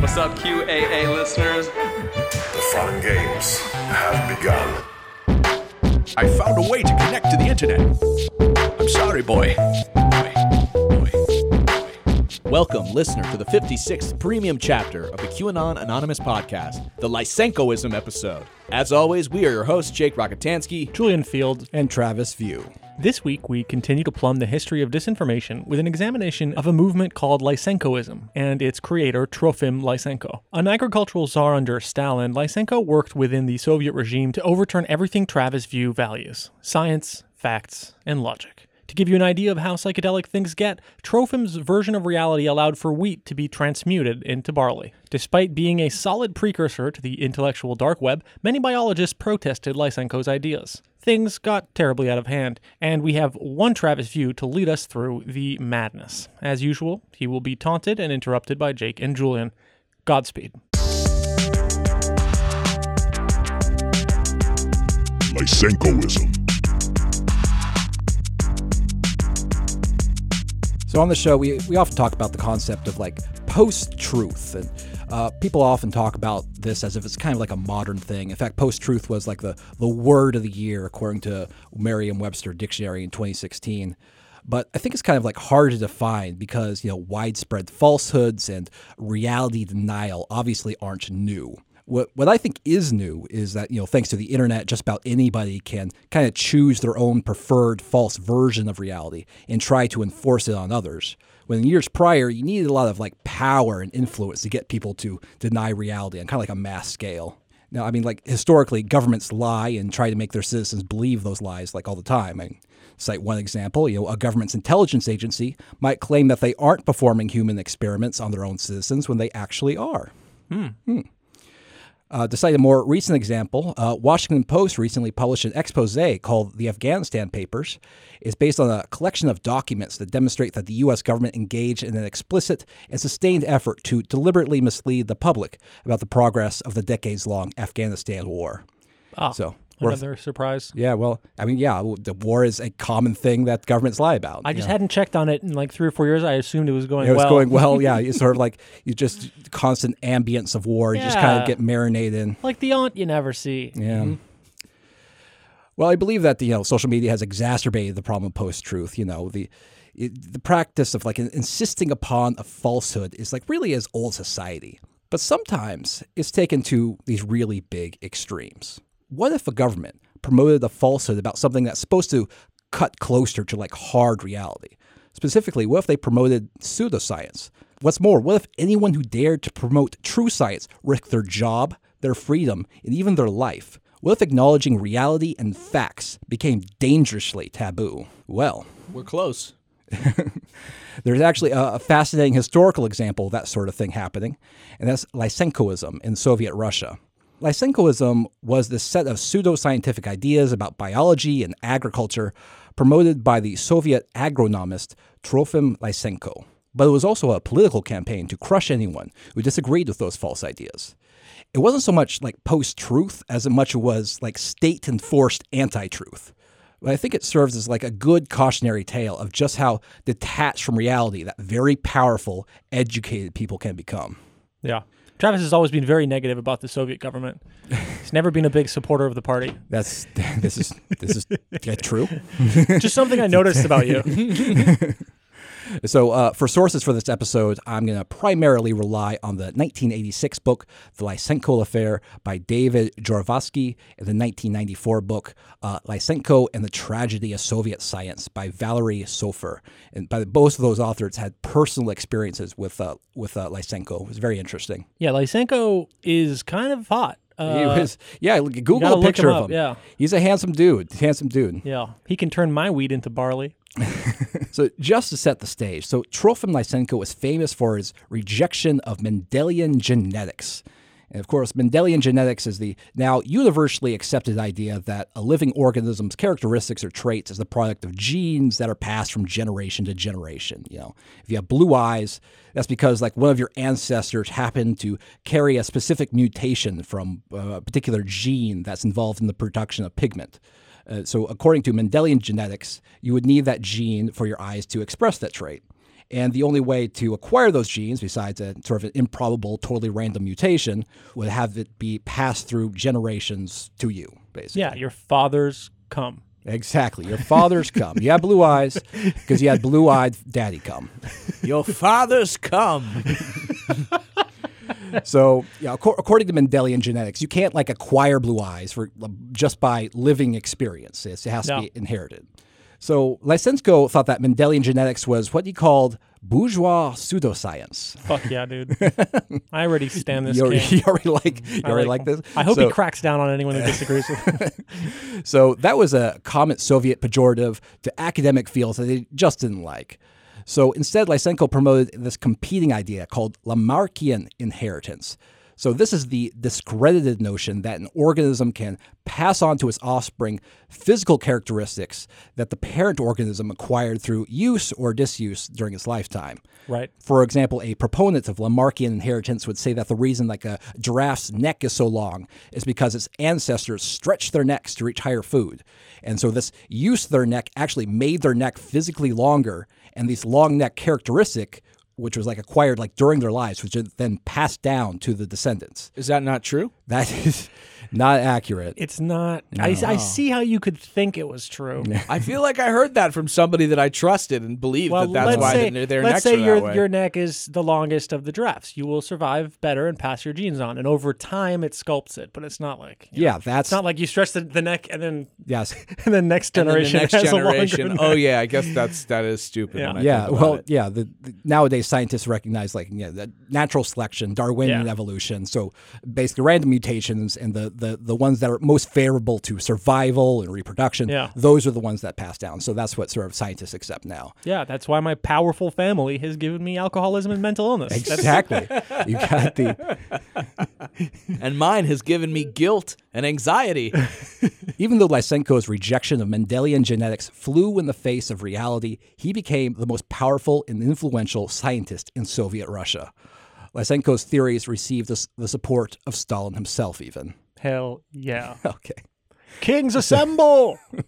What's up, QAA listeners? The fun games have begun. I found a way to connect to the internet. I'm sorry, boy. Boy. Boy. Welcome, listener, to the 56th premium chapter of the QAnon Anonymous podcast, the Lysenkoism episode. As always, we are your hosts, Jake Rockatansky, Julian Feeld. and Travis View. This week, we continue to plumb the history of disinformation with an examination of a movement called Lysenkoism and its creator, Trofim Lysenko. An agricultural czar under Stalin, Lysenko worked within the Soviet regime to overturn everything Travis View values science, facts, and logic. To give you an idea of how psychedelic things get, Trofim's version of reality allowed for wheat to be transmuted into barley. Despite being a solid precursor to the intellectual dark web, many biologists protested Lysenko's ideas. Things got terribly out of hand, and we have one Travis View to lead us through the madness. As usual, he will be taunted and interrupted by Jake and Julian. Godspeed. Lysenkoism. So on the show, we, we often talk about the concept of like post-truth, and uh, people often talk about this as if it's kind of like a modern thing. In fact, post-truth was like the the word of the year according to Merriam-Webster dictionary in 2016. But I think it's kind of like hard to define because you know widespread falsehoods and reality denial obviously aren't new. What, what I think is new is that, you know, thanks to the internet, just about anybody can kind of choose their own preferred false version of reality and try to enforce it on others. When in years prior, you needed a lot of like power and influence to get people to deny reality on kind of like a mass scale. Now, I mean, like historically, governments lie and try to make their citizens believe those lies like all the time. I mean, cite one example, you know, a government's intelligence agency might claim that they aren't performing human experiments on their own citizens when they actually are. Hmm. Uh, to cite a more recent example, uh, Washington Post recently published an expose called "The Afghanistan Papers." It's based on a collection of documents that demonstrate that the U.S. government engaged in an explicit and sustained effort to deliberately mislead the public about the progress of the decades-long Afghanistan war. Ah, So, another surprise. yeah, well, I mean, yeah, the war is a common thing that governments lie about. I just know. hadn't checked on it in like three or four years. I assumed it was going It was well. going well, yeah. It's sort of like you just constant ambience of war. You just kind of get marinated in. like the aunt you never see. Yeah. Well, I believe that the, you know social media has exacerbated the problem of post-truth. You know the it, the practice of like insisting upon a falsehood is like really as old as society, but sometimes it's taken to these really big extremes. What if a government promoted a falsehood about something that's supposed to cut closer to like hard reality? Specifically, what if they promoted pseudoscience? What's more, what if anyone who dared to promote true science risked their job, their freedom, and even their life? What if acknowledging reality and facts became dangerously taboo? Well, We're close. there's actually a, a fascinating historical example of that sort of thing happening, and that's Lysenkoism in Soviet Russia. Lysenkoism was this set of pseudoscientific ideas about biology and agriculture promoted by the Soviet agronomist Trofim Lysenko. But it was also a political campaign to crush anyone who disagreed with those false ideas. It wasn't so much like post truth as much was like state enforced anti truth. But I think it serves as like a good cautionary tale of just how detached from reality that very powerful, educated people can become. Yeah. Travis has always been very negative about the Soviet government. He's never been a big supporter of the party. That's this is this is yeah, true. Just something I noticed about you. So, uh, for sources for this episode, I'm going to primarily rely on the 1986 book, The Lysenko Affair by David Joravsky, and the 1994 book, uh, Lysenko and the Tragedy of Soviet Science by Valery Soyfer. And by both of those authors had personal experiences with uh, with uh, Lysenko. It was very interesting. Yeah, Lysenko is kind of hot. He Uh, was, yeah, Google a picture him of him. yeah. He's a handsome dude. Handsome dude. yeah, he can turn my wheat into barley. So, just to set the stage, so Trofim Lysenko was famous for his rejection of Mendelian genetics. And of course, Mendelian genetics is the now universally accepted idea that a living organism's characteristics or traits is the product of genes that are passed from generation to generation. You know, if you have blue eyes, that's because like one of your ancestors happened to carry a specific mutation from uh, a particular gene that's involved in the production of pigment. Uh, so, according to Mendelian genetics, you would need that gene for your eyes to express that trait. And the only way to acquire those genes, besides a sort of an improbable, totally random mutation, would have it be passed through generations to you, basically. Yeah, your father's come. Exactly. Your father's come. You had blue eyes because you had blue eyed daddy come. Your father's come. So, yeah, according to Mendelian genetics, you can't like acquire blue eyes for um, just by living experience. It has to No. be inherited. So, Lysenko thought that Mendelian genetics was what he called bourgeois pseudoscience. Fuck yeah, dude. I already stand this You already, you already like mm-hmm. you I already like, this. I hope so, he cracks down on anyone who disagrees with him. So that was a common Soviet pejorative to academic fields that they just didn't like. So instead, Lysenko promoted this competing idea called Lamarckian inheritance. So this is the discredited notion that an organism can pass on to its offspring physical characteristics that the parent organism acquired through use or disuse during its lifetime. Right. For example, a proponent of Lamarckian inheritance would say that the reason like a giraffe's neck is so long is because its ancestors stretched their necks to reach higher food. And so this use of their neck actually made their neck physically longer and this long neck characteristic which was like acquired like during their lives which then passed down to the descendants. Is that not true? That is not accurate. It's not. I, I see how you could think it was true. I feel like I heard that from somebody that I trusted and believed Well, that that's why say, their, their let's necks say are that your way. your neck is the longest of the drafts. You will survive better and pass your genes on, and over time it sculpts it. But it's not like you know, yeah, that's it's not like you stretch the, the neck and then yes. and then next And then generation the next has generation. longer Oh yeah, I guess that's that is stupid. Yeah. when I yeah, think about well, it. yeah. The, the nowadays scientists recognize like yeah, the natural selection, Darwinian Yeah. evolution. So basically, random mutations and the, the the ones that are most favorable to survival and reproduction. Yeah. those are the ones that pass down. So that's what sort of scientists accept now. Yeah, that's why my powerful family has given me alcoholism and mental illness. Exactly. you got the and mine has given me guilt and anxiety. Even though Lysenko's rejection of Mendelian genetics flew in the face of reality, he became the most powerful and influential scientist in Soviet Russia. Lysenko's theories received the support of Stalin himself, even. Hell yeah. Okay. Kings assemble!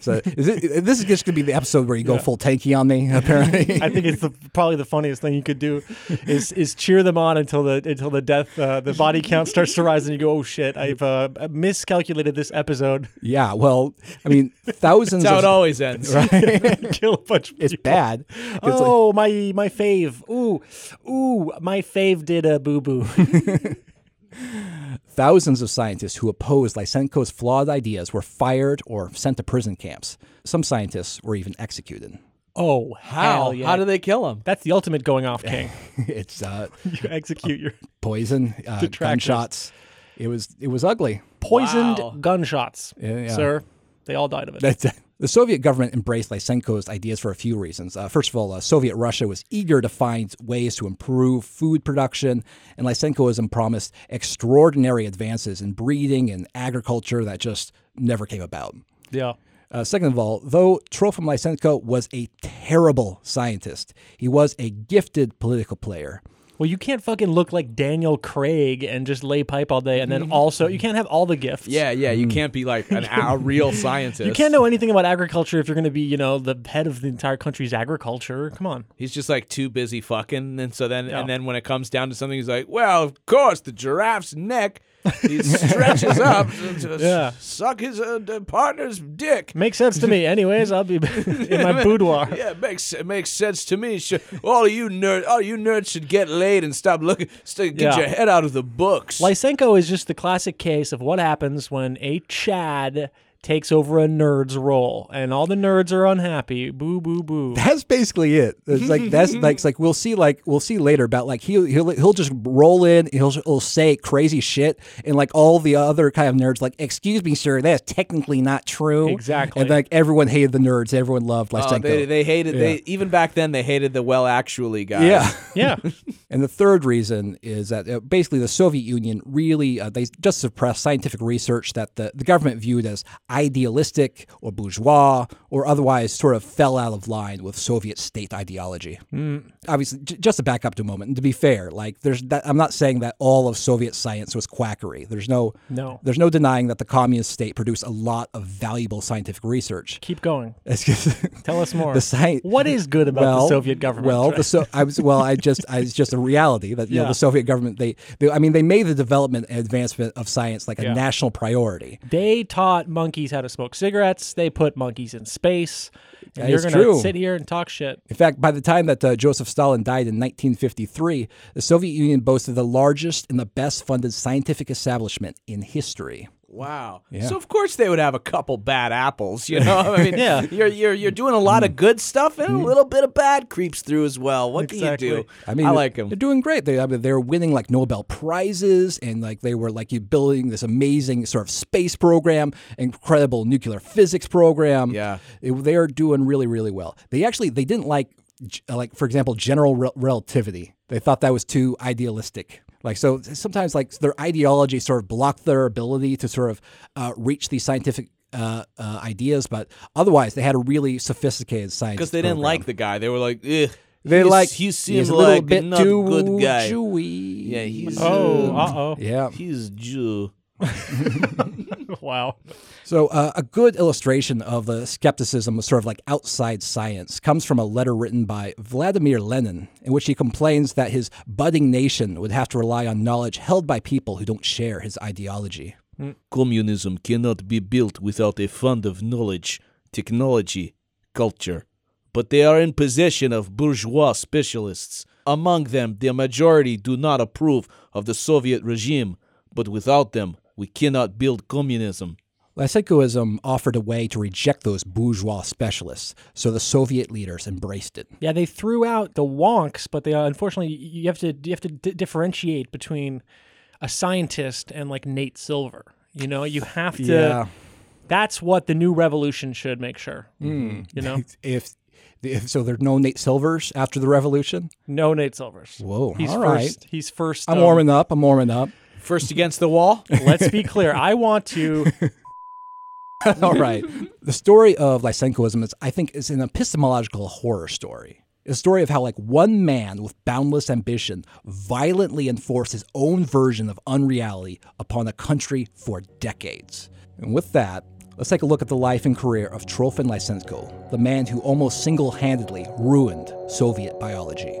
So is it, this is just going to be the episode where you go full tanky on me, apparently. I think it's the, probably the funniest thing you could do is is cheer them on until the until the death uh, the body count starts to rise and you go oh shit I've uh, miscalculated this episode yeah, well, I mean, thousands That's how it always ends. Right? Kill a bunch of It's people. bad. It's like- Oh my my fave ooh ooh my fave did a boo boo Thousands of scientists who opposed Lysenko's flawed ideas were fired or sent to prison camps. Some scientists were even executed. oh How? hell yeah How do they kill him? that's the ultimate going off king it's uh, you execute your poison, uh, gunshots. It was it was ugly. poisoned Wow. gunshots Yeah, yeah. sir they all died of it That's, the Soviet government embraced Lysenko's ideas for a few reasons. Uh, first of all, uh, Soviet Russia was eager to find ways to improve food production, and Lysenkoism promised extraordinary advances in breeding and agriculture that just never came about. yeah Uh, second of all, though Trofim Lysenko was a terrible scientist, he was a gifted political player. Well, you can't fucking look like Daniel Craig and just lay pipe all day, and then also you can't have all the gifts. Yeah, yeah. You mm. can't be like an a real scientist. You can't know anything about agriculture if you're going to be, you know, the head of the entire country's agriculture. Come on. He's just like too busy fucking, and so then Yeah. and then when it comes down to something, he's like, "Well, of course, the giraffe's neck, he stretches up to, Yeah. suck his uh, partner's dick." Makes sense to me. Anyways, I'll be in my boudoir. Yeah, it makes it makes sense to me. Should, all you nerd, all you nerds should get laid and stop looking. St- get Yeah. your head out of the books. Lysenko is just the classic case of what happens when a Chad takes over a nerd's role, and all the nerds are unhappy. Boo, boo, boo. That's basically it. It's like that's like it's like we'll see like we'll see later about like he'll he'll he'll just roll in he'll he'll say crazy shit and like all the other kind of nerds like excuse me sir that's technically not true Exactly. and like everyone hated the nerds everyone loved Oh, Lysenko they, they hated they even back then they hated the well actually guys. yeah Yeah. and the third reason is that uh, basically the Soviet Union really uh, they just suppressed scientific research that the, the government viewed as idealistic or bourgeois or otherwise sort of fell out of line with Soviet state ideology. Hmm. Obviously, j- just to back up to a moment, and to be fair, like there's that, I'm not saying that all of Soviet science was quackery. There's no No. there's no denying that the communist state produced a lot of valuable scientific research. Keep going. Tell us more. The sci- what is good about well, the Soviet government? Well, the so I was well, I just I, it's just a reality that you know Yeah. the Soviet government they, they I mean they made the development and advancement of science like a Yeah. national priority. they taught monkeys how to smoke cigarettes. They put monkeys in space. And That you're gonna sit here and talk shit. In fact, by the time that uh, Joseph Stalin died in 1953, the Soviet Union boasted the largest and the best funded scientific establishment in history. Wow. Yeah. So of course they would have a couple bad apples, you know. I mean, Yeah. you're you're you're doing a lot of good stuff and a mm-hmm. little bit of bad creeps through as well. What Exactly. can you do? I mean, I like them. They're doing great. They I mean, they're winning like Nobel prizes, and like they were like you building this amazing sort of space program, incredible nuclear physics program. Yeah. It- they are doing really really well. They actually they didn't like like for example general rel- relativity. They thought that was too idealistic. Like so, sometimes like their ideology sort of blocked their ability to sort of uh, reach these scientific uh, uh, ideas, but otherwise they had a really sophisticated science. Because they didn't program. like the guy. They were like, Ugh, They like he seems a little like bit not too a good guy. Jewy. Yeah, he's Oh, uh, uh oh. yeah. he's Jew. Wow. So, uh, a good illustration of the skepticism of sort of like outside science comes from a letter written by Vladimir Lenin, in which he complains that his budding nation would have to rely on knowledge held by people who don't share his ideology. Communism cannot be built without a fund of knowledge, technology, culture. But they are in possession of bourgeois specialists. Among them, the majority do not approve of the Soviet regime, but without them, we cannot build communism. Lysenkoism offered a way to reject those bourgeois specialists, so the Soviet leaders embraced it. Yeah, they threw out the wonks, but they uh, unfortunately you have to you have to d- differentiate between a scientist and like Nate Silver. You know, you have to. Yeah. That's what the new revolution should make sure. Hmm. You know, If, if so, there's no Nate Silvers after the revolution. no Nate Silvers. Whoa, he's all first. right. He's first. I'm um, warming up. I'm warming up. First against the wall? Let's be clear. I want to. All right. The story of Lysenkoism is, I think, is an epistemological horror story. It's a story of how, like, one man with boundless ambition violently enforced his own version of unreality upon a country for decades. And with that, let's take a look at the life and career of Trofim Lysenko, the man who almost single handedly ruined Soviet biology.